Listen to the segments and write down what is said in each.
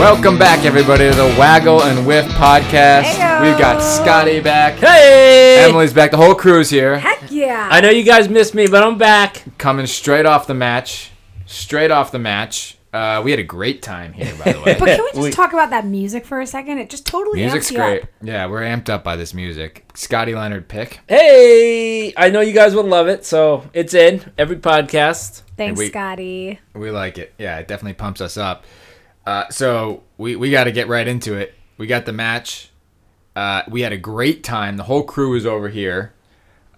Welcome back, everybody, to the Waggle and Whiff podcast. Heyo. We've got Scotty back. Hey! Emily's back. The whole crew's here. Heck yeah. I know you guys missed me, but I'm back. Coming straight off the match. Straight off the match. Uh, we had a great time here, by the way. but can we just We- talk about that music for a second? It just totally Music's amps you great. up. Yeah, we're amped up by this music. Scotty Leonard pick. Hey! I know you guys will love it, so it's in every podcast. Thanks, we- Scotty. We like it. Yeah, it definitely pumps us up. Uh, so we, we got to get right into it. We got the match. Uh, we had a great time. The whole crew was over here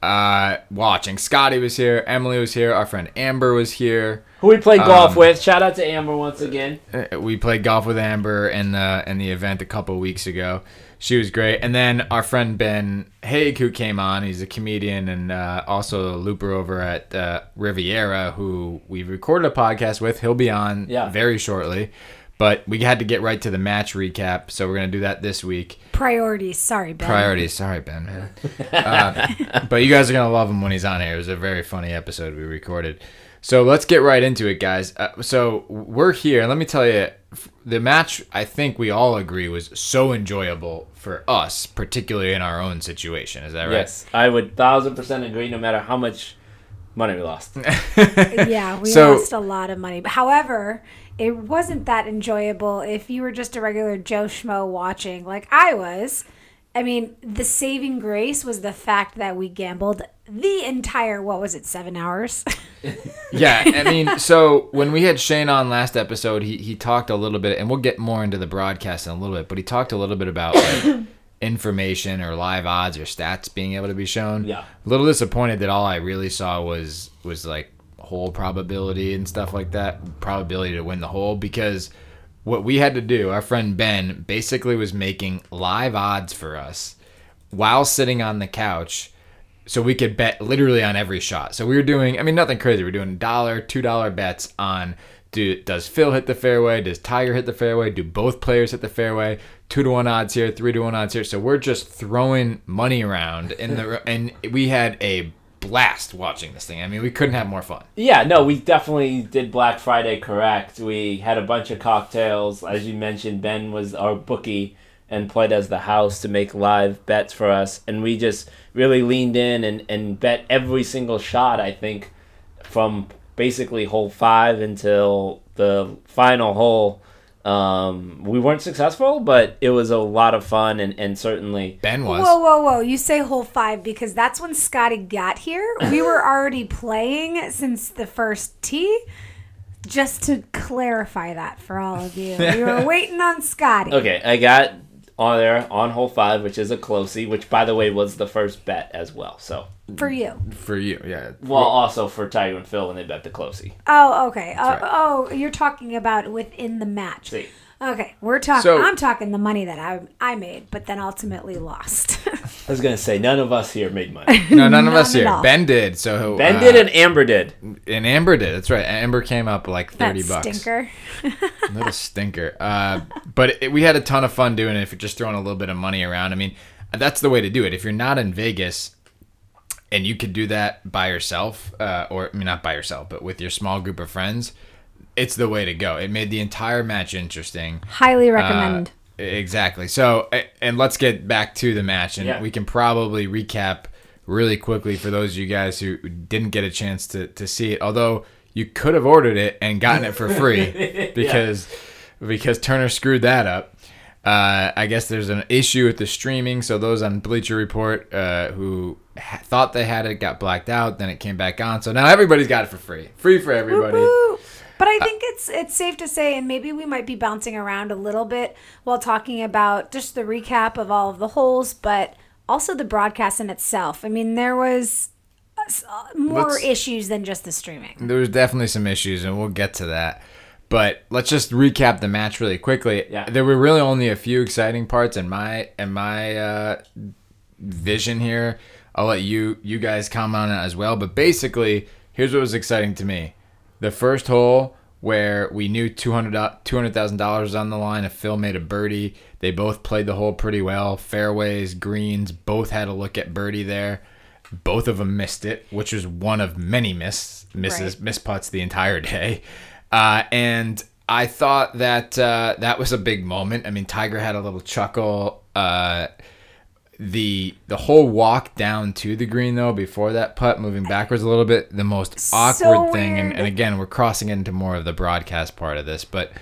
uh, watching. Scotty was here. Emily was here. Our friend Amber was here. Who we played golf Um, with. Shout out to Amber once again. Uh, We played golf with Amber in the in the event a couple weeks ago. She was great. And then our friend Ben Haig, who came on, he's a comedian and uh, also a looper over at uh, Riviera, who we recorded a podcast with. He'll be on Yeah. very shortly. But we had to get right to the match recap, so we're gonna do that this week. Priorities. Sorry, Ben. Priorities, sorry Ben, man. Uh, but you guys are gonna love him when he's on here. It was a very funny episode we recorded. So let's get right into it, guys. Uh, so we're here. Let me tell you, the match I think we all agree was so enjoyable for us, particularly in our own situation. Is that right? Yes, I would thousand percent agree. No matter how much money we lost. Yeah, we So- lost a lot of money. But however, it wasn't that enjoyable if you were just a regular Joe Schmo watching, like I was. I mean, the saving grace was the fact that we gambled the entire, what was it, seven hours? yeah, I mean, so when we had Shane on last episode, he he talked a little bit, and we'll get more into the broadcast in a little bit, but he talked a little bit about like information or live odds or stats being able to be shown. Yeah. a little disappointed that all I really saw was was like hole probability and stuff like that, probability to win the hole because. What we had to do, our friend Ben basically was making live odds for us while sitting on the couch so we could bet literally on every shot. So we were doing, I mean, nothing crazy. We are doing dollar, two dollar bets on do does Phil hit the fairway? Does Tiger hit the fairway? Do both players hit the fairway? Two to one odds here, three to one odds here. So we're just throwing money around in the and we had a blast watching this thing. I mean, we couldn't have more fun. yeah, no, we definitely did Black Friday correct. We had a bunch of cocktails, as you mentioned. Ben was our bookie and played as the house to make live bets for us, and we just really leaned in and and bet every single shot. I think from basically hole five until the final hole. Um, we weren't successful, but it was a lot of fun and, and certainly Ben was. Whoa, whoa, whoa. You say hole five because that's when Scotty got here. We were already playing since the first tee. Just to clarify that for all of you. We were waiting on Scotty. Okay, I got on there on hole five, which is a closey, which by the way was the first bet as well. So, For you. For you, yeah. well, also for Tiger and Phil when they bet the closey. Oh, okay. Uh, right. Oh, you're talking about within the match. See, Okay, we're talking. So- I'm talking the money that I I made, but then ultimately lost. I was gonna say none of us here made money. No, none of us here. all. Ben did. So Ben uh, did and Amber did. and Amber did. That's right. Amber came up like that thirty bucks. stinker. little stinker. Uh, but it, we had a ton of fun doing it. If you're just throwing a little bit of money around, I mean, that's the way to do it. If you're not in Vegas and you could do that by yourself, uh, or I mean, not by yourself, but with your small group of friends, it's the way to go. It made the entire match interesting. Highly Uh, recommend. exactly. So, and let's get back to the match, and Yeah. we can probably recap really quickly for those of you guys who didn't get a chance to, to see it. Although you could have ordered it and gotten it for free because because Turner screwed that up. Uh, I guess there's an issue with the streaming, so those on Bleacher Report uh, who ha- thought they had it got blacked out, then it came back on. So now everybody's got it for free, free for everybody. Woo! But I think it's it's safe to say, and maybe we might be bouncing around a little bit while talking about just the recap of all of the holes, but also the broadcast in itself. I mean, there was uh, s- uh, more Let's- issues than just the streaming. There was definitely some issues, and we'll get to that. But let's just recap the match really quickly. Yeah. There were really only a few exciting parts in my in my uh, vision here. I'll let you you guys comment on it as well. But basically, here's what was exciting to me: the first hole where we knew $200 was dollars on the line. If Phil made a birdie, they both played the hole pretty well. Fairways, greens, both had a look at birdie there. Both of them missed it, which was one of many miss misses Right. miss putts the entire day. Uh, and I thought that uh, that was a big moment. I mean, Tiger had a little chuckle. Uh, the the whole walk down to the green though before that putt moving backwards a little bit the most So awkward thing. And, and again we're crossing into more of the broadcast part of this but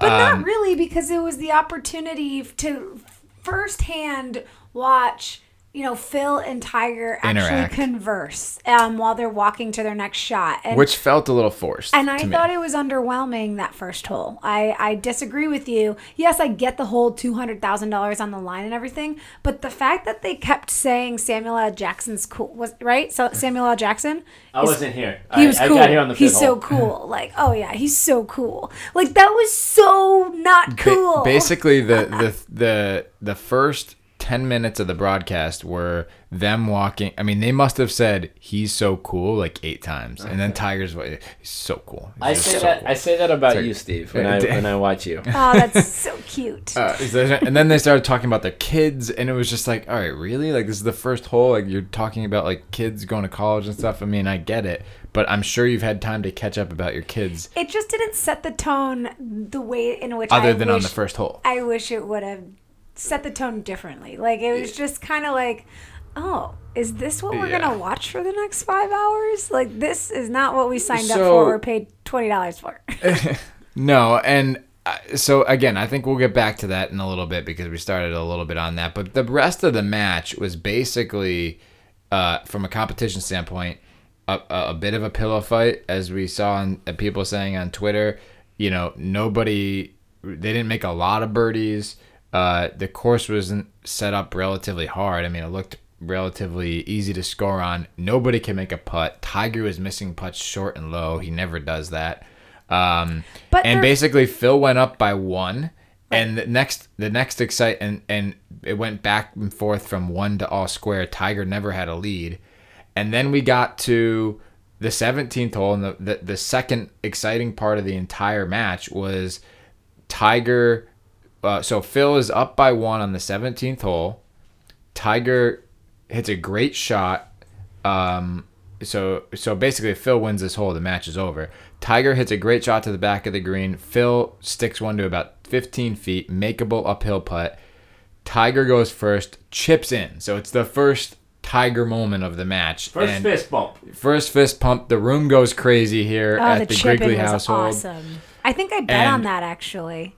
But Um, not really, because it was the opportunity to firsthand watch, you know, Phil and Tiger actually Interact. converse um, while they're walking to their next shot. And, which felt a little forced and I to me. thought it was underwhelming that first hole. I, I disagree with you. Yes, I get the whole $200,000 on the line and everything, but the fact that they kept saying Samuel L. Jackson's cool, was right? So Samuel L. Jackson? I is- wasn't here. he was I cool. got here on the he's fifth so cool. Like, oh yeah, he's so cool. Like that was so not Ba- cool. basically the the the the first 10 minutes of the broadcast were them walking i mean they must have said he's so cool like eight times and then tiger's wa- he's so cool He's I say so that. cool. I say that about like- you, Steve. When I when I watch you. Oh, that's so cute. Uh, and then they started talking about their kids, and it was just like, all right, really? Like this is the first hole. Like you're talking about like kids going to college and stuff. I mean, I get it, but I'm sure you've had time to catch up about your kids, it just didn't set the tone the way in which I other than on the first hole. I wish it would have set the tone differently. Like it was just kind of like, oh, is this what we're Yeah. gonna watch for the next five hours? Like this is not what we signed up for or paid twenty dollars for. No, and uh, so again, I think we'll get back to that in a little bit because we started a little bit on that. But the rest of the match was basically, uh, from a competition standpoint, a, a a bit of a pillow fight, as we saw on uh, people saying on Twitter. You know, nobody, they didn't make a lot of birdies. Uh, the course wasn't set up relatively hard. I mean, it looked relatively easy to score on. Nobody can make a putt. Tiger was missing putts short and low. He never does that. Um, But and they're- basically Phil went up by one, and the next the next excite and and it went back and forth from one to all square. Tiger never had a lead, and then we got to the 17th hole, and the the, the second exciting part of the entire match was Tiger. Uh, so Phil is up by one on the 17th hole. Tiger hits a great shot. Um, so so basically, if Phil wins this hole, the match is over. Tiger hits a great shot to the back of the green. Phil sticks one to about 15 feet, makeable uphill putt. Tiger goes first, chips in. So it's the first Tiger moment of the match. First and fist bump. First fist pump. The room goes crazy here Oh, at the the, chip Grigley in was household. awesome. I think I bet on that actually.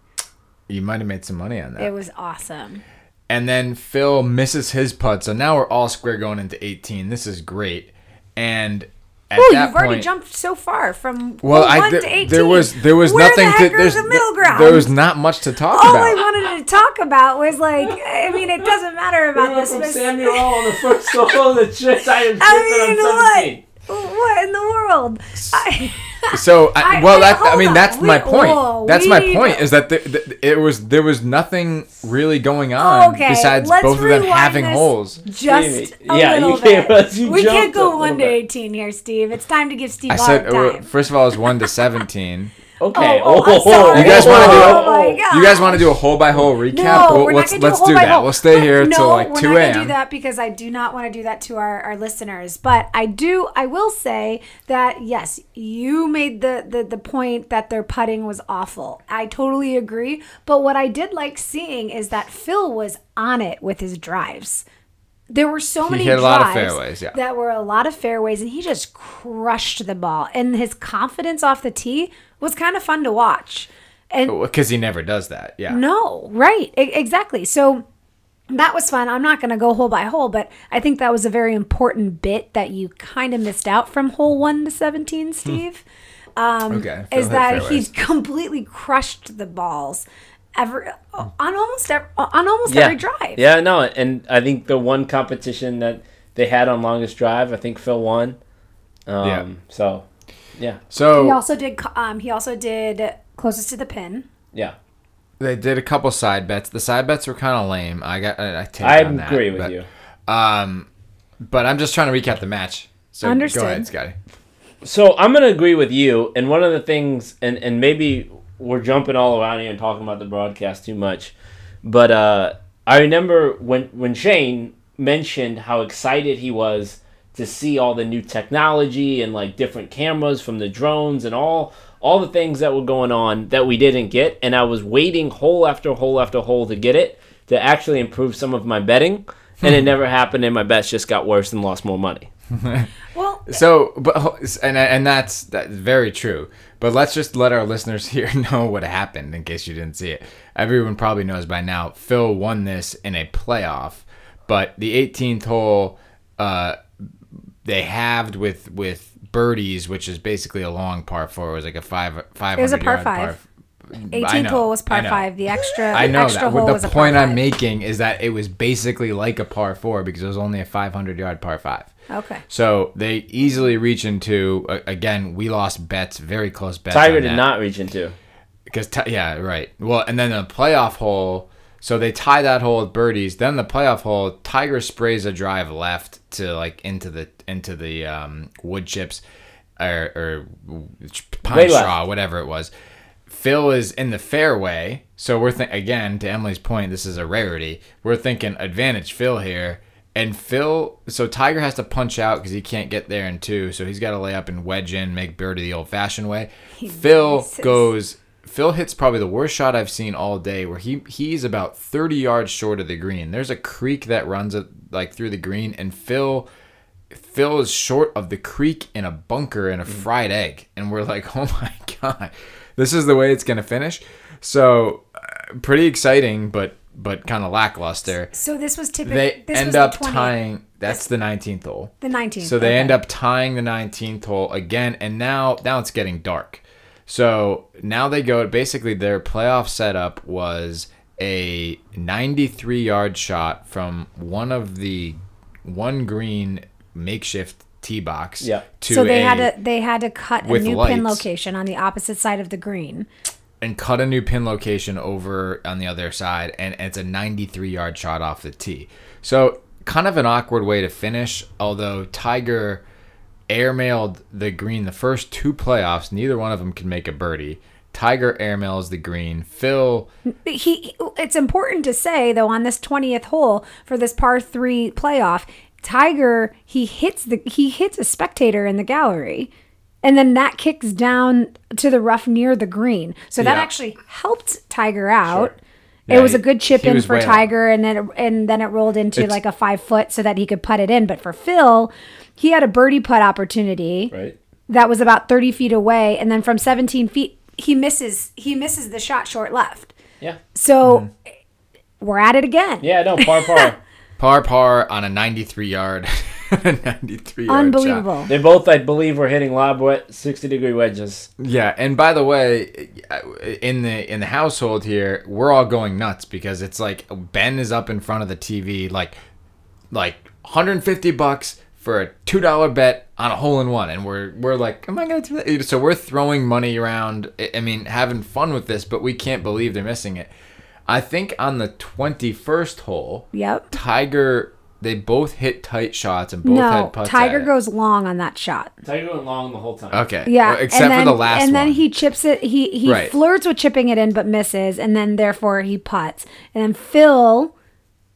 You might have made some money on that. It was awesome. And then Phil misses his putt. So now we're all square going into 18. This is great. And at Oh, that you've already jumped so far from Well, hole I one th- to eighteen. there was there was Where nothing the heck to there's the middle ground. There was not much to talk All about. All I wanted to talk about was like, I mean, it doesn't matter about this. From Samuel on the first hole of the chip. I am I mean, on 17. What in the world? I, So I, I- well, I- that I mean on. that's my point. whoa, that's we my point is that the, the, it was there was nothing really going on okay, besides both of them having holes. Just Stevie, a yeah, little you gave bit. us- you we can't go one to eighteen here, Steve. It's time to give Steve I said time. first of all, it was one to seventeen. Okay. Oh, oh, I'm. Oh, you guys want to do? Oh my you guys want to do a hole by hole recap? No, we're let's not let's do, a do that. hole. We'll stay here no, till like we're two not gonna do that because I do not want to do that to our, our listeners. But I do. I will say that yes, you made the, the the point that their putting was awful. I totally agree. But what I did like seeing is that Phil was on it with his drives. There were so He many hit a lot of fairways, yeah. that were a lot of fairways, and he just crushed the ball. And his confidence off the tee was kind of fun to watch. And Because he never does that. Yeah. no, right. E- exactly. So that was fun. I'm not going to go hole by hole, but I think that was a very important bit that you kind of missed out from hole 1 to 17, Steve. Um, Okay, is that he fairways. completely crushed the balls every on almost every, on almost Yeah. every drive. Yeah, no, and I think the one competition that they had on longest drive, I think Phil won. Um, Yeah. So, yeah, So He also did um he also did closest to the pin. yeah. they did a couple side bets. The side bets were kind of lame. I got I, I take I on that, agree with but- you. Um, but I'm just trying to recap the match. So Understood. go ahead, Scotty. So I'm gonna agree with you. And one of the things, and and maybe we're jumping all around here and talking about the broadcast too much, but uh, I remember when when Shane mentioned how excited he was to see all the new technology and like different cameras from the drones and all all the things that were going on that we didn't get. And I was waiting hole after hole after hole to get it to actually improve some of my betting. And it never happened and my bets just got worse and lost more money. Well, So, but and and that's that's very true. But let's just let our listeners here know what happened in case you didn't see it. Everyone probably knows by now. Phil won this in a playoff, but the 18th hole, uh, they halved with with birdies, which is basically a long par four. It was like a five five. It was a par five. 18th hole was par five. The extra, I know extra that. hole What was the point I'm making is that it was basically like a par four because it was only a 500 yard par five. Okay. So they easily reach into a- again. We lost bets, very close bets. Tiger did not reach into. because yeah, right. Well, and then the playoff hole. So they tie that hole with birdies. Then the playoff hole, Tiger sprays a drive left to like into the into the um, wood chips or, or pine Way left. straw, whatever it was. Phil is in the fairway, so we're think again to Emily's point. This is a rarity. We're thinking advantage Phil here, and Phil. So Tiger has to punch out because he can't get there in two, so he's got to lay up and wedge in, make birdie the old-fashioned way. Phil misses. goes. Phil hits probably the worst shot I've seen all day, where he he's about 30 yards short of the green. There's a creek that runs it like through the green, and Phil Phil is short of the creek in a bunker in a fried egg, and we're like, oh my god, this is the way it's gonna finish. So uh, pretty exciting, but but kind of lackluster. So this was typically. They this end was up the tying. That's the 19th hole. the 19th. So they okay. end up tying the 19th hole again, and now now it's getting dark. So now they go. Basically, their playoff setup was a 93 yard shot from one of the one green makeshift tee box. Yeah. To So they a, had to they had to cut a with new pin location on the opposite side of the green. And cut a new pin location over on the other side, and it's a 93 yard shot off the tee. So kind of an awkward way to finish. Although Tiger airmailed the green the first two playoffs, neither one of them could make a birdie. Tiger airmails the green. Phil, He it's important to say though on this 20th hole for this par 3 playoff, Tiger he hits the he hits a spectator in the gallery. And then that kicks down to the rough near the green. So that Yeah. actually helped Tiger out. Yeah, it was a good chip in for way off. Tiger, and then it, and then it rolled into It's- like a five foot so that he could putt it in. But for Phil, he had a birdie putt opportunity Right. that was about 30 feet away and then from 17 feet he misses he misses the shot short left Yeah. so mm-hmm. we're at it again Yeah, no, par par. par par on a 93 yard, 93 yard unbelievable they both, I believe, were hitting lob wet 60 degree wedges. Yeah, and by the way, in the in the household here, we're all going nuts because it's like Ben is up in front of the TV, like like 150 bucks for a two dollar bet on a hole in one, and we're we're like, am I gonna do that? So we're throwing money around. I- I mean, having fun with this, but we can't believe they're missing it. I think on the 21st hole, yep Tiger. They both hit tight shots and both no had putts. tiger at it. goes long on that shot Tiger went long the whole time. Okay. yeah Well, except and then, for the last and then he chips it he he Right. flirts with chipping it in but misses and then therefore he puts. and then phil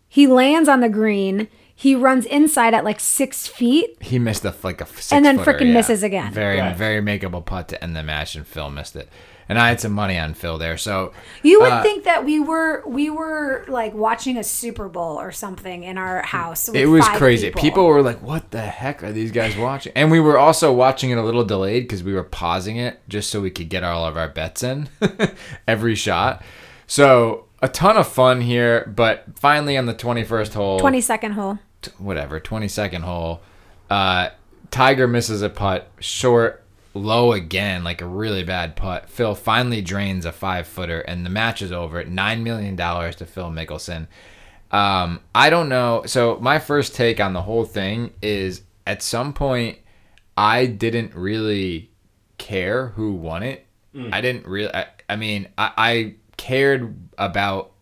he lands on the green he runs inside at like six feet He missed a like a six And then freaking frickin' misses again. Very Right. very makeable putt to end the match, and Phil missed it. And I had some money on Phil there, so You would Uh, think that we were we were like watching a Super Bowl or something in our house. it was crazy. People. were like, "What the heck are these guys watching?" And we were also watching it a little delayed because we were pausing it just so we could get all of our bets in every shot. So a ton of fun here, but finally on the twenty first hole, twenty second hole. t- whatever, 22nd hole, uh, Tiger misses a putt short, low again, like a really bad putt. Phil finally drains a five footer, and the match is over $9 million to Phil Mickelson. Um, I don't know. So, my first take on the whole thing is at some point, I didn't really care who won it. I didn't really, I, I mean, I, I cared about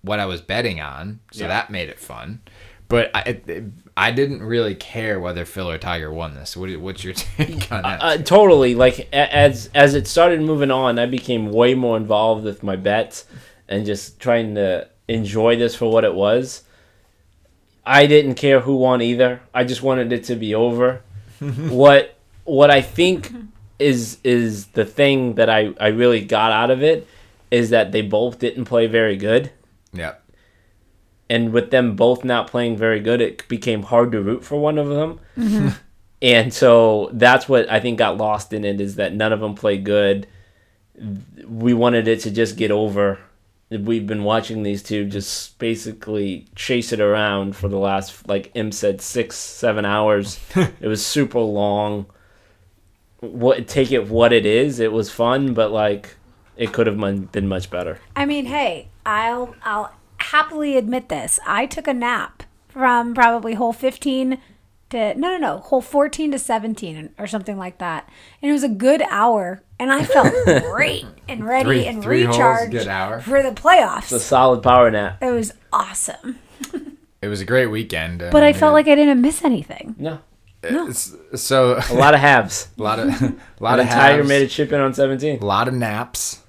what I was betting on, so Yeah. that made it fun. But I, I didn't really care whether Phil or Tiger won this. What, what's your take on that? Uh, totally. Like as as it started moving on, I became way more involved with my bets and just trying to enjoy this for what it was. I didn't care who won either. I just wanted it to be over. what what I think is is the thing that I, I really got out of it is that they both didn't play very good. Yep. And with them both not playing very good, it became hard to root for one of them. Mm-hmm. and so that's what I think got lost in it is that none of them played good. We wanted it to just get over. We've been watching these two just basically chase it around for the last, like Im said, six, seven hours. it was super long. What take it what it is? It was fun, but like it could have been much better. I mean, hey, I'll I'll happily admit this. I took a nap from probably hole 15 to no no no hole 14 to 17 or something like that, and it was a good hour, and I felt great and ready Three- and three holes, recharged good hour. for the playoffs. It's a solid power nap. It was awesome, It was a great weekend. but I mean, felt uh, like I didn't miss anything. Uh, no, it's, so a lot of halves. a lot of a lot And of Tiger halves, made a chip in on 17. a lot of naps,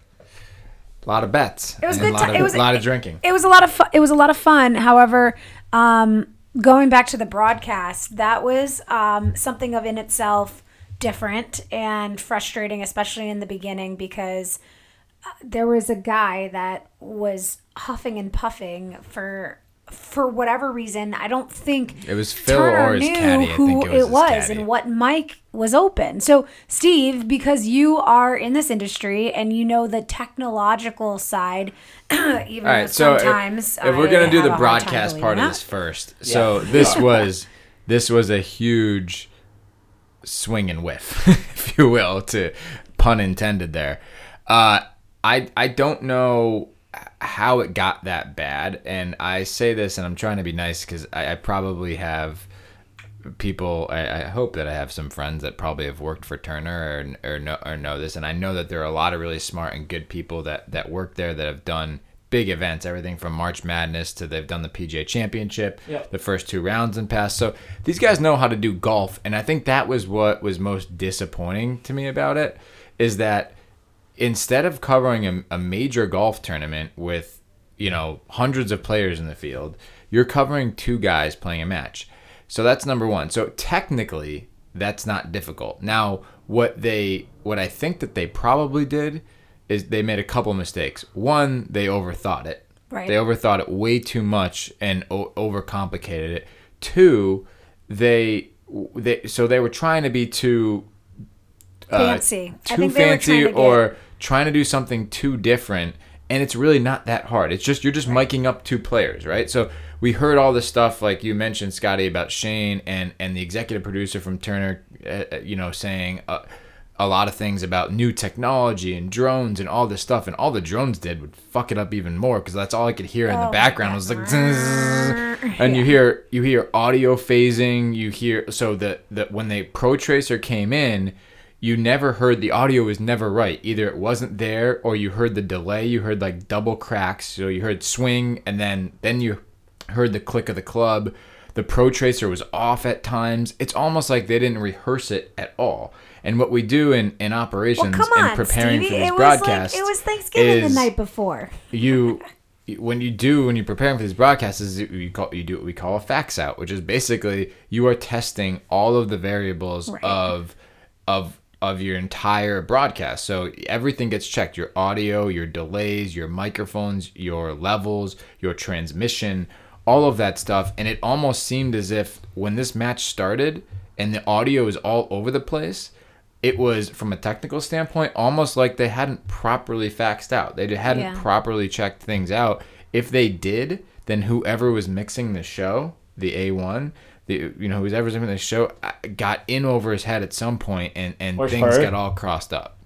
a lot of bets. It was good. A lot, of, it was a lot of drinking. It was a lot of fun. It was a lot of fun. However, um, going back to the broadcast, that was um, something of in itself different and frustrating, especially in the beginning because uh, there was a guy that was huffing and puffing for for whatever reason. I don't think It was Phil Turner or his knew caddy. I who think it was, his was caddy. and what mic was open. So, Steve, because you are in this industry and you know the technological side, even All right, though so if, sometimes if we're gonna do the a hard time broadcast part of that. this first, so this was this was a huge swing and whiff, if you will, to pun intended there. Uh, I I don't know how it got that bad, and I say this, and I'm trying to be nice because I, I probably have people I, I hope that I have some friends that probably have worked for Turner or, or know or know this. And I know that there are a lot of really smart and good people that that work there that have done big events everything from March Madness to they've done the PGA Championship Yep. the first two rounds and past so these guys know how to do golf. And I think that was what was most disappointing to me about it is that instead of covering a, a major golf tournament with you know hundreds of players in the field you're covering two guys playing a match. So that's number one. So technically that's not difficult. Now what they what i think that they probably did is they made a couple mistakes. One they overthought it. Right. they overthought it way too much and o- overcomplicated it. Two they they so they were trying to be too uh, fancy. I too think they were fancy to get- or trying to do something too different and it's really not that hard. It's just you're just miking up two players right? So we heard all this stuff like you mentioned scotty about shane and and the executive producer from turner uh, uh, you know saying uh, a lot of things about new technology and drones and all this stuff and all the drones did would fuck it up even more because that's all i could hear in Oh the my background. Was like and you hear you hear audio phasing you hear so that that when the pro tracer came in you never heard the audio was never right either it wasn't there or you heard the delay you heard like double cracks so you heard swing and then then you heard the click of the club the pro tracer was off at times it's almost like they didn't rehearse it at all and what we do in in Well, operations and on, preparing Stevie. for these it was broadcasts like it was Thanksgiving the night before. you when you do when you're preparing for these broadcasts is you call you do what we call a fax out which is basically you are testing all of the variables Right. of of of your entire broadcast. So everything gets checked your audio your delays your microphones your levels your transmission all of that stuff. And it almost seemed as if when this match started and the audio is all over the place it was from a technical standpoint almost like they hadn't properly faxed out. They hadn't Yeah. properly checked things out. If they did then whoever was mixing the show the a1 the you know whoever's mixing the show uh, got in over his head at some point and and Or things her. got all crossed up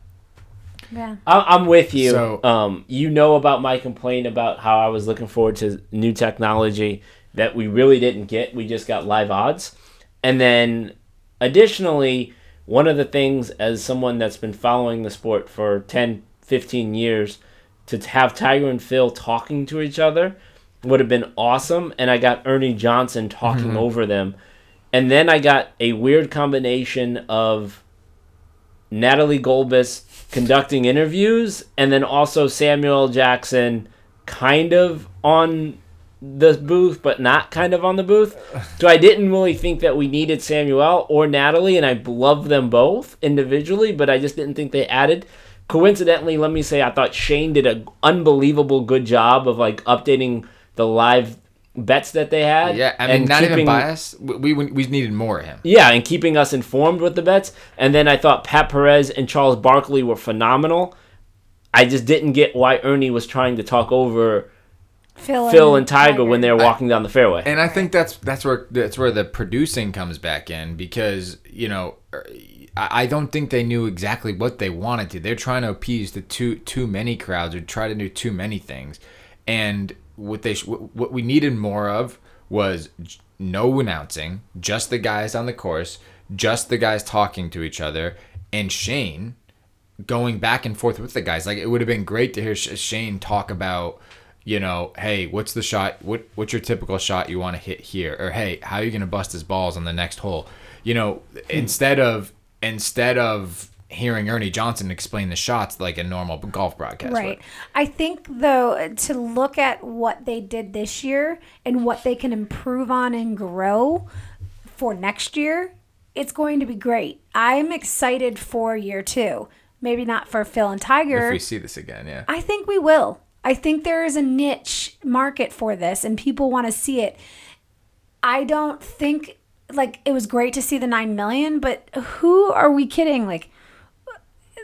Yeah. I- I'm with you. So- um, you know about my complaint about how I was looking forward to new technology that we really didn't get. We just got live odds. And then additionally, one of the things as someone that's been following the sport for 10, 15 years, to have Tiger and Phil talking to each other would have been awesome. And I got Ernie Johnson talking mm-hmm. over them. And then I got a weird combination of Natalie Gulbis conducting interviews, and then also Samuel Jackson kind of on the booth, but not kind of on the booth. So I didn't really think that we needed Samuel or Natalie, and I love them both individually, but I just didn't think they added. Coincidentally, let me say I thought Shane did an unbelievable good job of like updating the live bets that they had. Yeah, I mean, and not even keeping- biased. We, we we needed more of him. Yeah, and keeping us informed with the bets. And then I thought Pat Perez and Charles Barkley were phenomenal. I just didn't get why Ernie was trying to talk over Phil, Phil and Tiger when they were walking down the fairway. And I think that's that's where that's where the producing comes back in because you know I I don't think they knew exactly what they wanted to. They're trying to appease the too too many crowds or try to do too many things, and what they sh- what we needed more of was j- no announcing, just the guys on the course, just the guys talking to each other, and Shane going back and forth with the guys. Like it would have been great to hear Sh- Shane talk about, you know, hey, what's the shot? What what's your typical shot you want to hit here? Or hey, how are you gonna bust his balls on the next hole? You know, hmm. instead of instead of hearing Ernie Johnson explain the shots like a normal golf broadcast. Right. would. I think though to look at what they did this year and what they can improve on and grow for next year, it's going to be great. I'm excited for year 2. Maybe not for Phil and Tiger. If we see this again, yeah. I think we will. I think there is a niche market for this and people want to see it. I don't think like it was great to see the 9 million, but who are we kidding? Like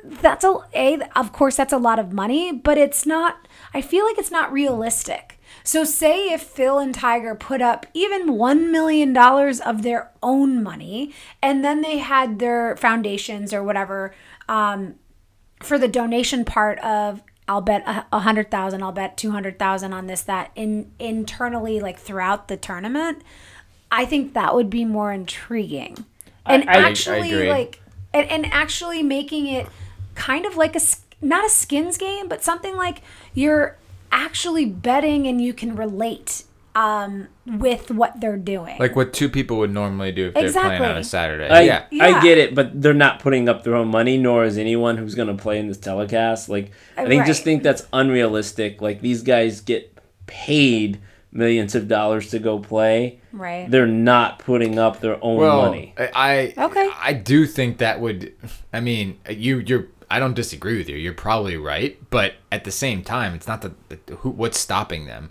that's a, a of course that's a lot of money, but it's not I feel like it's not realistic. So say if Phil and Tiger put up even 1 million dollars of their own money and then they had their foundations or whatever um for the donation part of I'll bet a hundred thousand, I'll bet two hundred thousand on this, that in internally like throughout the tournament, I think that would be more intriguing. And I- I actually agree. like and, and actually making it kind of like a not a skins game, but something like you're actually betting and you can relate um with what they're doing. Like what two people would normally do if they're playing on a Saturday. I, yeah. I get it, but they're not putting up their own money, nor is anyone who's going to play in this telecast. Like, I think just think that's unrealistic. Like, these guys get paid millions of dollars to go play. Right. They're not putting up their own well, money. I I- Okay. I do think that would. I mean, you you're. I don't disagree with you. You're probably right, but at the same time, it's not the, the who. What's stopping them?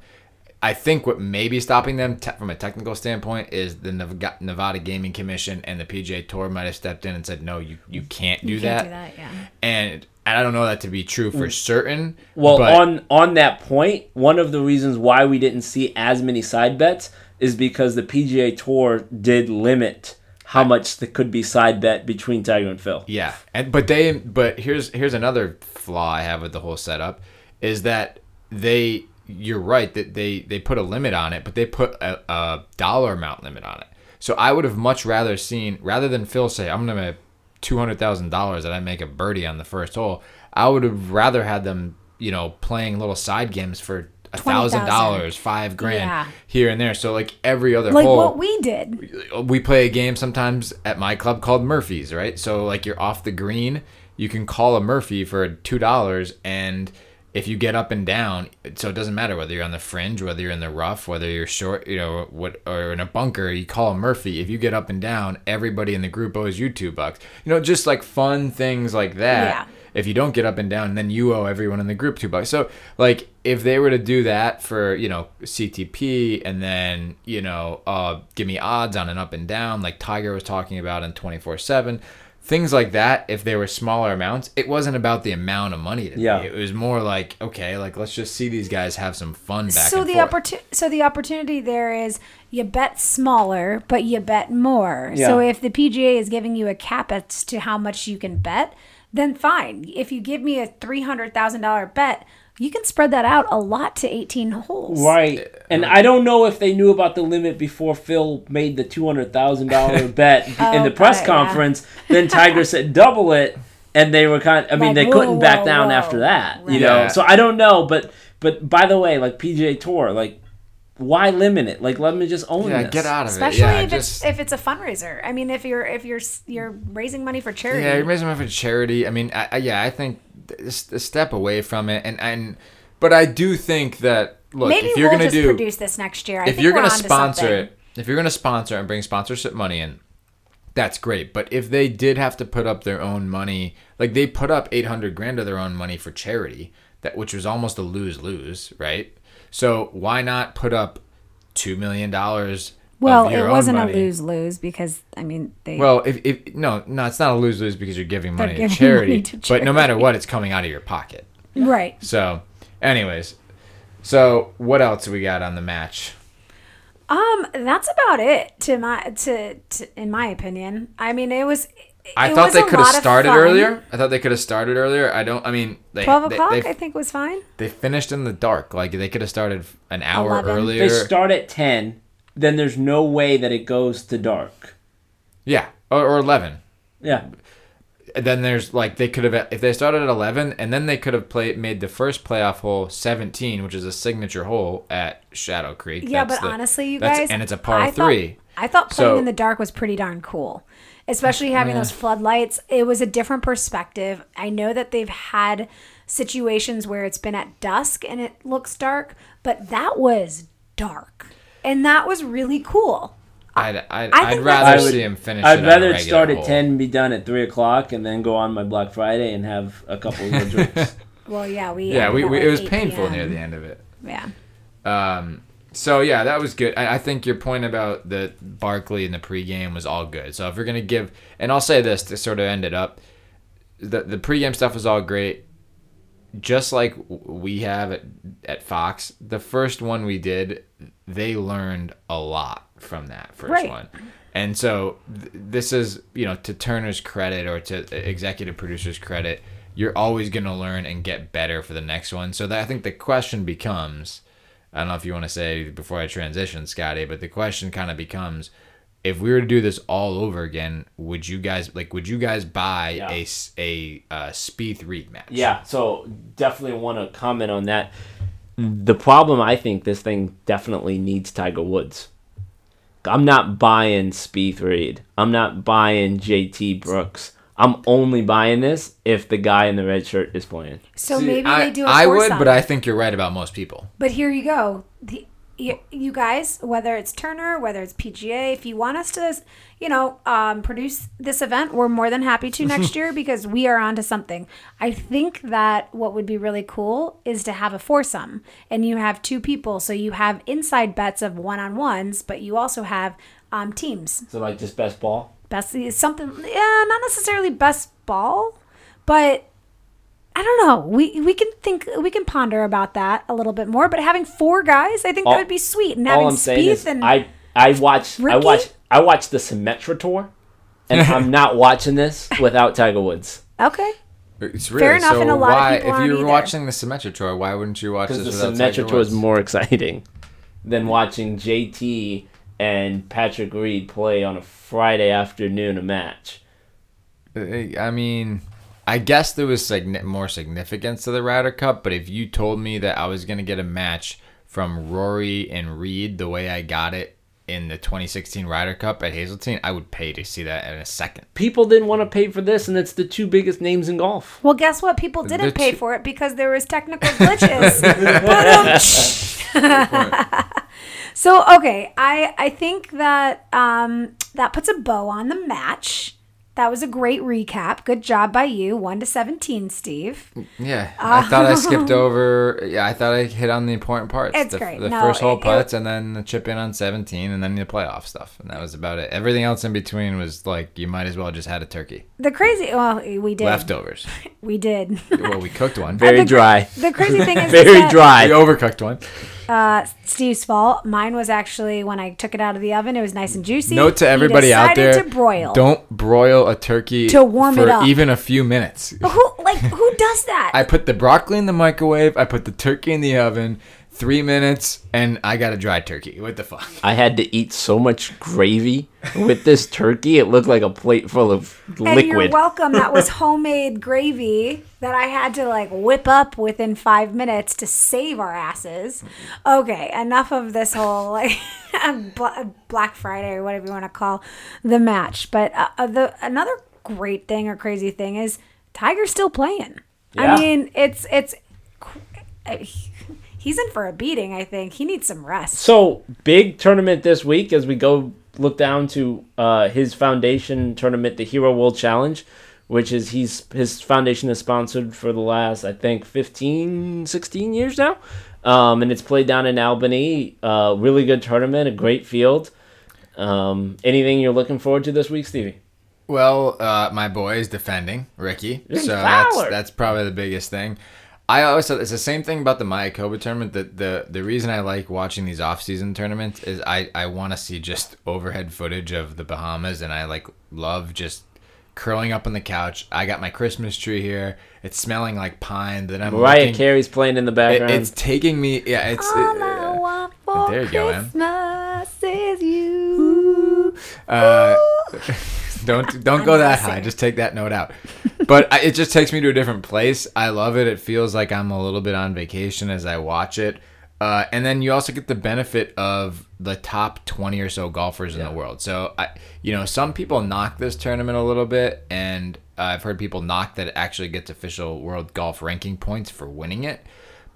I think what may be stopping them te- from a technical standpoint is the Nevada Gaming Commission and the PGA Tour might have stepped in and said, "No, you you can't do You that." can't do that, yeah. And and I don't know that to be true for mm. certain. Well, but- on on that point, one of the reasons why we didn't see as many side bets is because the PGA Tour did limit how much that could be side bet between Tiger and Phil. Yeah, and but they but here's here's another flaw I have with the whole setup is that they you're right that they they put a limit on it, but they put a, a dollar amount limit on it. So I would have much rather seen rather than Phil say I'm gonna two hundred thousand dollars that I make a birdie on the first hole. I would have rather had them you know playing little side games for a thousand dollars, five grand Yeah. here and there. So like every other like hole what we did. we play a game sometimes at my club called Murphy's, right? So like you're off the green, you can call a Murphy for two dollars, and if you get up and down, so it doesn't matter whether you're on the fringe, whether you're in the rough, whether you're short, you know, what or in a bunker, you call a Murphy. If you get up and down, everybody in the group owes you two bucks. You know, just like fun things like that Yeah. If you don't get up and down, then you owe everyone in the group two bucks. So like if they were to do that for you know CTP and then you know uh, give me odds on an up and down like Tiger was talking about in twenty four seven. Things like that, if they were smaller amounts, it wasn't about the amount of money to Yeah. me. It was more like, okay, like let's just see these guys have some fun back so and the forth. opportu- so the opportunity there is you bet smaller but you bet more Yeah. so if the pga is giving you a cap as to how much you can bet then fine if you give me a $300000 bet you can spread that out a lot to 18 holes Right. And I don't know if they knew about the limit before Phil made the $200,000 bet in oh, the press Okay, yeah. conference. Then Tiger said double it and they were kind I mean Like, they whoa, couldn't back whoa, down whoa. after that, you know. Yeah. So I don't know, but but by the way, like PGA Tour, like why limit it? Like let me just own yeah, this. get out of especially it. Yeah, if just it's if it's a fundraiser i mean if you're if you're you're raising money for charity Yeah, you're raising money for charity. I mean, I, I, yeah, I think this a step away from it, and and but I do think that look, Maybe if you're we'll gonna just do, produce this next year. I if think you're gonna sponsor something. it, if you're gonna sponsor and bring sponsorship money in, that's great. But if they did have to put up their own money, like they put up eight hundred grand of their own money for charity, that which was almost a lose lose, right? So why not put up two million dollars? Well, of your it wasn't a lose lose because I mean they. Well, if, if no, no, it's not a lose lose because you're giving money, giving to, charity, money to But no matter what, it's coming out of your pocket. right. So, anyways, so what else we got on the match? Um, that's about it to my to, to in my opinion. I mean, it was. I thought they could have started earlier. I thought they could have started earlier. I don't. I mean, they Twelve they- o'clock, They, I think, was fine. they finished in the dark. Like they could have started an hour 11. earlier. They start at ten, then there's no way that it goes to dark. yeah, or, or eleven. Yeah. Then there's like they could have if they started at 11 and then they could have played made the first playoff hole 17 which is a signature hole at Shadow Creek. Yeah, That's but the- honestly, you guys, and it's a par I thought- 3. I thought playing So- in the dark was pretty darn cool, especially having those floodlights. It was a different perspective. I know that they've had situations where it's been at dusk and it looks dark, but that was dark, and that was really cool. I'd, I'd, I I'd rather that's- see him finish I'd it rather it start regular at ten, and be done at three o'clock, and then go on my Black Friday and have a couple of drinks. Well, yeah, we Yeah, we, we, it was painful PM. near the end of it. Yeah. Um, so yeah, that was good. I, I think your point about the Barkley in the pregame was all good. So if you're gonna give, and I'll say this to sort of end it up, the the pregame stuff was all great. Just like we have at, at Fox, the first one we did, they learned a lot from that first Right. one. And so th- this is, you know, to Turner's credit or to executive producer's credit, you're always going to learn and get better for the next one. So that I think the question becomes, I don't know if you want to say before I transition, Scotty, but the question kind of becomes, if we were to do this all over again, would you guys like? Would you guys buy Yeah. a a uh, Spieth Reed match? Yeah, so definitely want to comment on that. The problem I think this thing definitely needs Tiger Woods. I'm not buying Spieth Reed. I'm not buying JT Brooks. I'm only buying this if the guy in the red shirt is playing. So See, maybe I, they do. A I would, foursome. but I think you're right about most people. But here you go. The, you, you guys, whether it's Turner, whether it's PGA, if you want us to, you know, um, produce this event, we're more than happy to next year because we are onto something. I think that what would be really cool is to have a foursome and you have two people. So you have inside bets of one on ones, but you also have um, teams. So like just best ball. Best something, yeah, not necessarily best ball, but I don't know. We we can think we can ponder about that a little bit more. But having four guys, I think All- that would be sweet. And having All I'm saying Spieth is and I I watch I watch I watch the Symetra tour, and I'm not watching this without Tiger Woods okay, It's Fair enough, So and a lot of why, people if you were either. watching the Symetra tour, why wouldn't you watch this because the without Tiger Symetra tour is more exciting than watching JT and Patrick Reed play on a Friday afternoon a match. Uh, I mean, I guess there was signi- more significance to the Ryder Cup, but if you told me that I was gonna get a match from Rory and Reed the way I got it in the 2016 Ryder Cup at Hazeltine, I would pay to see that in a second. People didn't want to pay for this, and it's the two biggest names in golf. well, guess what? People didn't The pay two- for it because there was technical glitches. but, so okay, I I think that um, that puts a bow on the match. That was a great recap. Good job by you. One to seventeen, Steve. Yeah, I thought I skipped over. Yeah, I thought I hit on the important parts. It's the, great. The No, first hole it- it- putts, and then the chip in on 17, and then the playoff stuff, and that was about it. Everything else in between was like you might as well just had a turkey. The crazy. Well, we did. Leftovers. We did. well, we cooked one. Very the, dry. The crazy thing is, Very that, dry. We overcooked one. Uh, Steve's fault. Mine was actually when I took it out of the oven. It was nice and juicy. Note to everybody out there: to broil. don't broil a turkey To warm for it up. even a few minutes. Who like who does that? I put the broccoli in the microwave. I put the turkey in the oven. Three minutes, and I got a dry turkey. What the fuck? I had to eat so much gravy with this turkey. It looked like a plate full of and you're welcome. That was homemade gravy that I had to like whip up within five minutes to save our asses. Okay, enough of this whole like Black Friday or whatever you want to call the match. But uh, uh, the another great thing or crazy thing is Tiger's still playing. Yeah. I mean, it's it's. He he's in for a beating. I think he needs some rest. So big tournament this week as we go look down to uh, his foundation tournament, the Hero World Challenge, which is he's his foundation is sponsored for the last I think 15, 16 years now, um, and it's played down in Albany. Uh, really good tournament, a great field. Um, anything you're looking forward to this week, Stevie? Well, uh, my boy is defending Rickie, Rickie so that's that's probably the biggest thing. I always thought it's the same thing about the Mayakoba tournament. That the the reason I like watching these off season tournaments is I I want to see just overhead footage of the Bahamas, and I like love just curling up on the couch. I got my Christmas tree here. It's smelling like pine. That I'm Mariah looking- Carey's playing in the it- background. it's taking me. Yeah, it's. All I uh, want for there you go, Em. Is you. Uh, don't don't go that high. Just take that note out. But I, it just takes me to a different place. I love it. It feels like I'm a little bit on vacation as I watch it. Uh, and then you also get the benefit of the top 20 or so golfers in the world. So I, you know, some people knock this tournament a little bit, and I've heard people knock that it actually gets official world golf ranking points for winning it.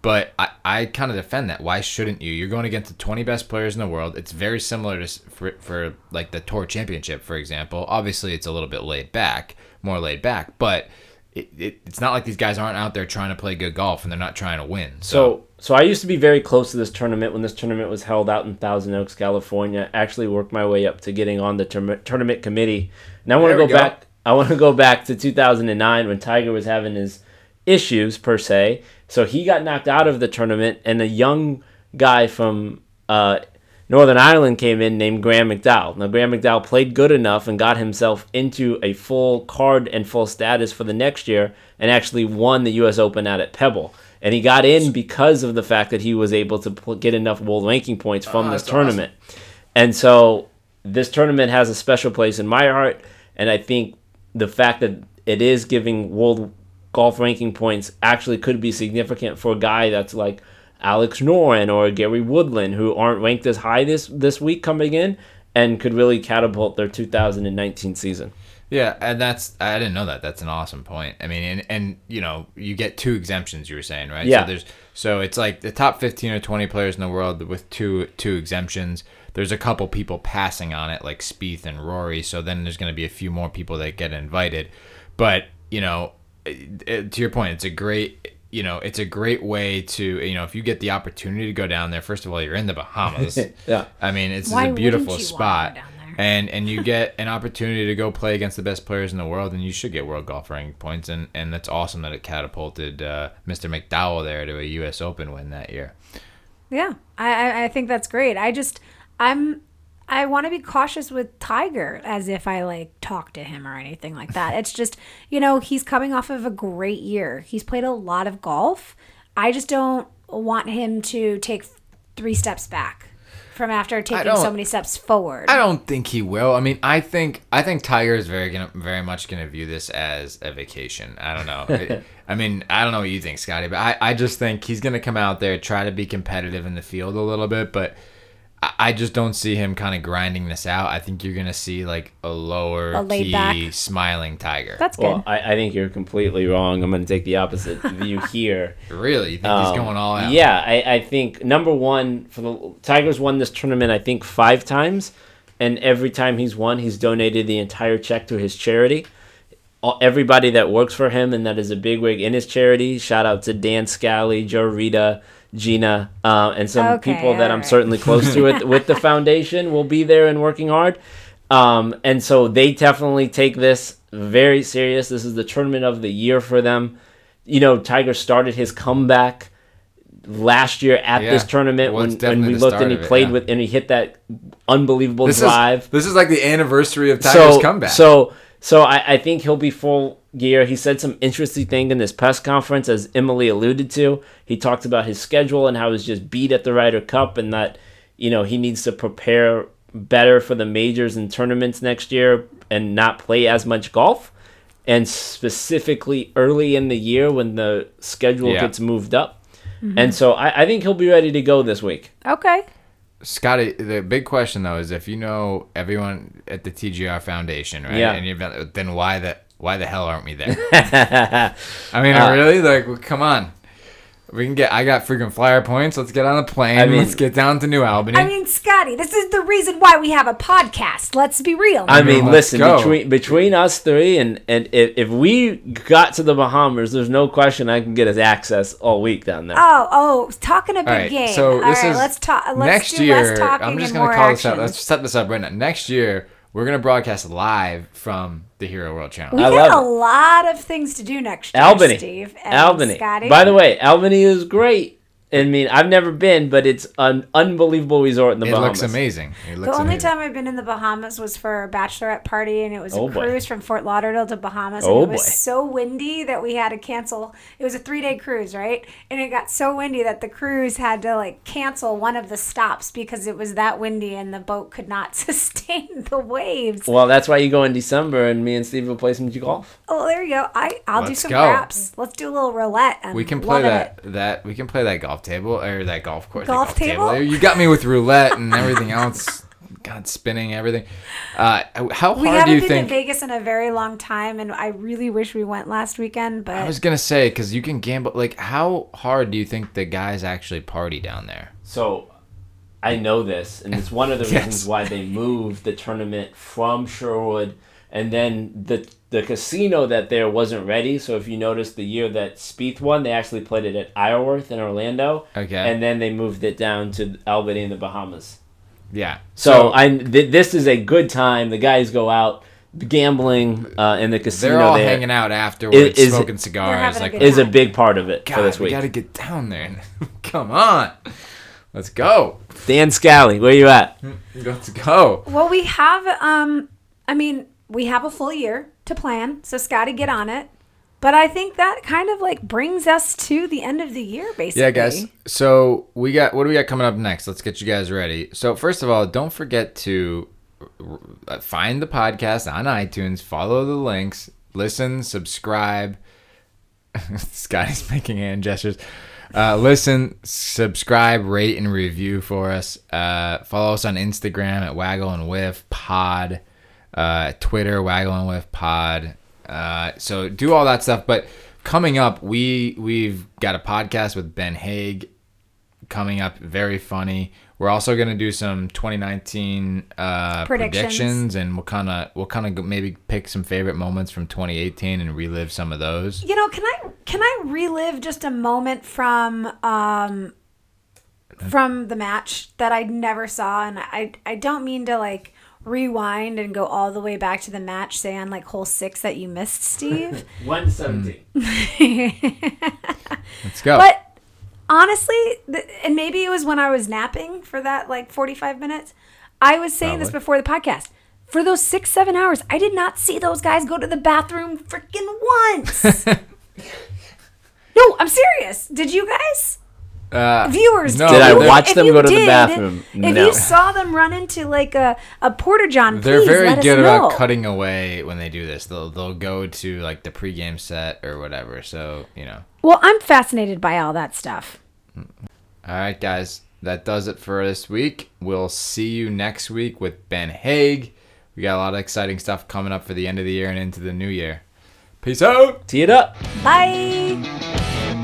But I, I kind of defend that. Why shouldn't you? You're going against the 20 best players in the world. It's very similar to for, for like the tour championship, for example. Obviously, it's a little bit laid back, more laid back, but it, it, it's not like these guys aren't out there trying to play good golf and they're not trying to win. So, So, so I used to be very close to this tournament when this tournament was held out in Thousand Oaks, California. Actually, worked my way up to getting on the tourna- tournament committee. And I want to go, go. back. I want to go back to 2009 when Tiger was having his issues per se. So he got knocked out of the tournament, and a young guy from uh, Northern Ireland came in named Graham McDowell. Now, Graham McDowell played good enough and got himself into a full card and full status for the next year and actually won the U.S. Open out at Pebble. And he got in because of the fact that he was able to pl- get enough world ranking points from ah, this that's tournament. And so this tournament has a special place in my heart. And I think the fact that it is giving world golf ranking points actually could be significant for a guy that's like Alex Noren or Gary Woodland, who aren't ranked as high this this week coming in, and could really catapult their 2019 season. yeah, and that's, I didn't know that. That's an awesome point. I mean, and, and you know, you get two exemptions, you were saying, right? Yeah. So there's, so it's like the top 15 or 20 players in the world with two, two exemptions. There's a couple people passing on it, like Spieth and Rory. So then there's going to be a few more people that get invited. But, you know, it- it- to your point, it's a great, you know, it's a great way to, you know, if you get the opportunity to go down there, first of all, you're in the Bahamas. Yeah. I mean, it's Why a beautiful wouldn't wanna spot. go down there? And and you get an opportunity to go play against the best players in the world, and you should get world golf ranking points. And, and that's awesome that it catapulted uh, Mr. McDowell there to a U.S. Open win that year. Yeah, I, I I think that's great. I just I'm I want to be cautious with Tiger as if I like talk to him or anything like that. It's just you know he's coming off of a great year. He's played a lot of golf. I just don't want him to take three steps back from after taking so many steps forward. I don't think he will. I mean, I think I think Tiger is very gonna very much gonna view this as a vacation. I don't know. It- I mean, I don't know what you think, Scotty, but I, I just think he's gonna come out there try to be competitive in the field a little bit, but I, I just don't see him kind of grinding this out. I think you're gonna see like a lower A laid key, back. smiling Tiger. That's good. Well, I, I think you're completely wrong. I'm going to take the opposite view here. really, you think Um, he's going all out? Yeah, I, I think number one for the Tigers won this tournament I think five times, and every time he's won, he's donated the entire check to his charity. All, everybody that works for him and that is a bigwig in his charity. Shout out to Dan Scally, Joe Rita, Gina, uh, and some Okay, people that I'm certainly close to with, with the foundation will be there and working hard. Um, and so they definitely take this very serious. This is the tournament of the year for them. You know, Tiger started his comeback last year at Yeah, this tournament it when, when we looked and he of it, played yeah. with and he hit that unbelievable This drive. is this is like the anniversary of Tiger's so comeback. so so I, I think he'll be full gear. He said some interesting thing in this press conference, as Emily alluded to. He talked about his schedule and how he was just beat at the Ryder Cup, and that you know he needs to prepare better for the majors and tournaments next year and not play as much golf. And specifically early in the year when the schedule Yeah. gets moved up. Mm-hmm. And so I, I think he'll be ready to go this week. okay. Scotty, the big question though is if you know everyone at the TGR Foundation, right? Yeah. And you've been, then why the why the hell aren't we there? I mean, Uh, really? Like, well, come on. We can get. I got freaking flyer points. Let's get on a plane. I mean- Let's get down to New Albany. I mean, Scotty, this is the reason why we have a podcast. Let's be real. I mean, let's listen go. between between us three and and if, if we got to the Bahamas, there's no question I can get us access all week down there. oh, oh, talking a big All right, game. so All this right, is let's talk. Let's next do year. less talking I'm just gonna call action. this up. Let's set this up right now. Next year, we're gonna broadcast live from the Hero World Challenge. we I got a it. lot of things to do next year, Albany, Steve. And Albany. Scotty. By the way, Albany is great. I mean, I've never been, but it's an unbelievable resort in the Bahamas. it Bahamas. looks amazing. It The only amazing. time I've been in the Bahamas was for a bachelorette party, and it was Oh, a boy. cruise from Fort Lauderdale to Bahamas. Oh, and it was so windy that we had to cancel. It was a three day cruise, right? And it got so windy that the cruise had to like cancel one of the stops because it was that windy and the boat could not sustain the waves. Well, that's why you go in December, and me and Steve will play some golf. Oh, there you go. I I'll do Let's some go. craps. Let's do a little roulette. I'm We can play that it. that we can play that golf table or that golf course. that Golf table? You got me with roulette and everything else. God, spinning everything. Uh, how We haven't do you been think? to Vegas in a very long time, and I really wish we went last weekend. But I was gonna say because you can gamble. Like, how hard do you think the guys actually party down there? So I know this, and it's one of the Yes. reasons why they moved the tournament from Sherwood, and then the the casino that there wasn't ready. So if you notice, the year that Spieth won, they actually played it at Isleworth in Orlando, Okay. and then they moved it down to Albany in the Bahamas. Yeah. So, I th- this is a good time. The guys go out gambling uh, in the casino. they're all there hanging out afterwards, is- smoking They're cigars. having a Like, is a big part of it God, for this we week. gotta get down there. Come on, let's go. Dan Scally, where you at? Let's go. Well, we have. Um, I mean, we have a full year to plan, so Scotty, get on it. But I think that kind of like brings us to the end of the year, basically. Yeah, guys. So we got what do we got coming up next? Let's get you guys ready. So first of all, don't forget to uh, find the podcast on iTunes, follow the links, listen, subscribe. Scotty's making hand gestures. Uh, listen, subscribe, rate, and review for us. Uh, follow us on Instagram at Waggle and Whiff Pod, uh, Twitter Waggle with Pod. Uh, so do all that stuff. But coming up, we we've got a podcast with Ben Haig coming up. Very funny. We're also gonna do some 2019 uh, Predictions. predictions, and we'll kind of we'll kind of maybe pick some favorite moments from 2018 and relive some of those. You know, can I can I relive just a moment from um from the match that I never saw, and I I don't mean to like rewind and go all the way back to the match, say on like hole six that you missed, Steve. One seventeen. Let's go. But honestly, th- and maybe it was when I was napping for that like 45 minutes. I was saying this before the podcast. For those six, seven hours, I did not see those guys go to the bathroom freaking once. no, I'm serious. Did you guys? Uh, Viewers, no, Did I watch if them you go to the did, bathroom? If No. you saw them run into like a, a porta john, They're please very let us good about cutting away when they do this. They'll they'll go to like the pregame set or whatever. So you know. Well, I'm fascinated by all that stuff. All right, guys, that does it for this week. We'll see you next week with Ben Haig. We got a lot of exciting stuff coming up for the end of the year and into the new year. Peace out. Tee it up. Bye.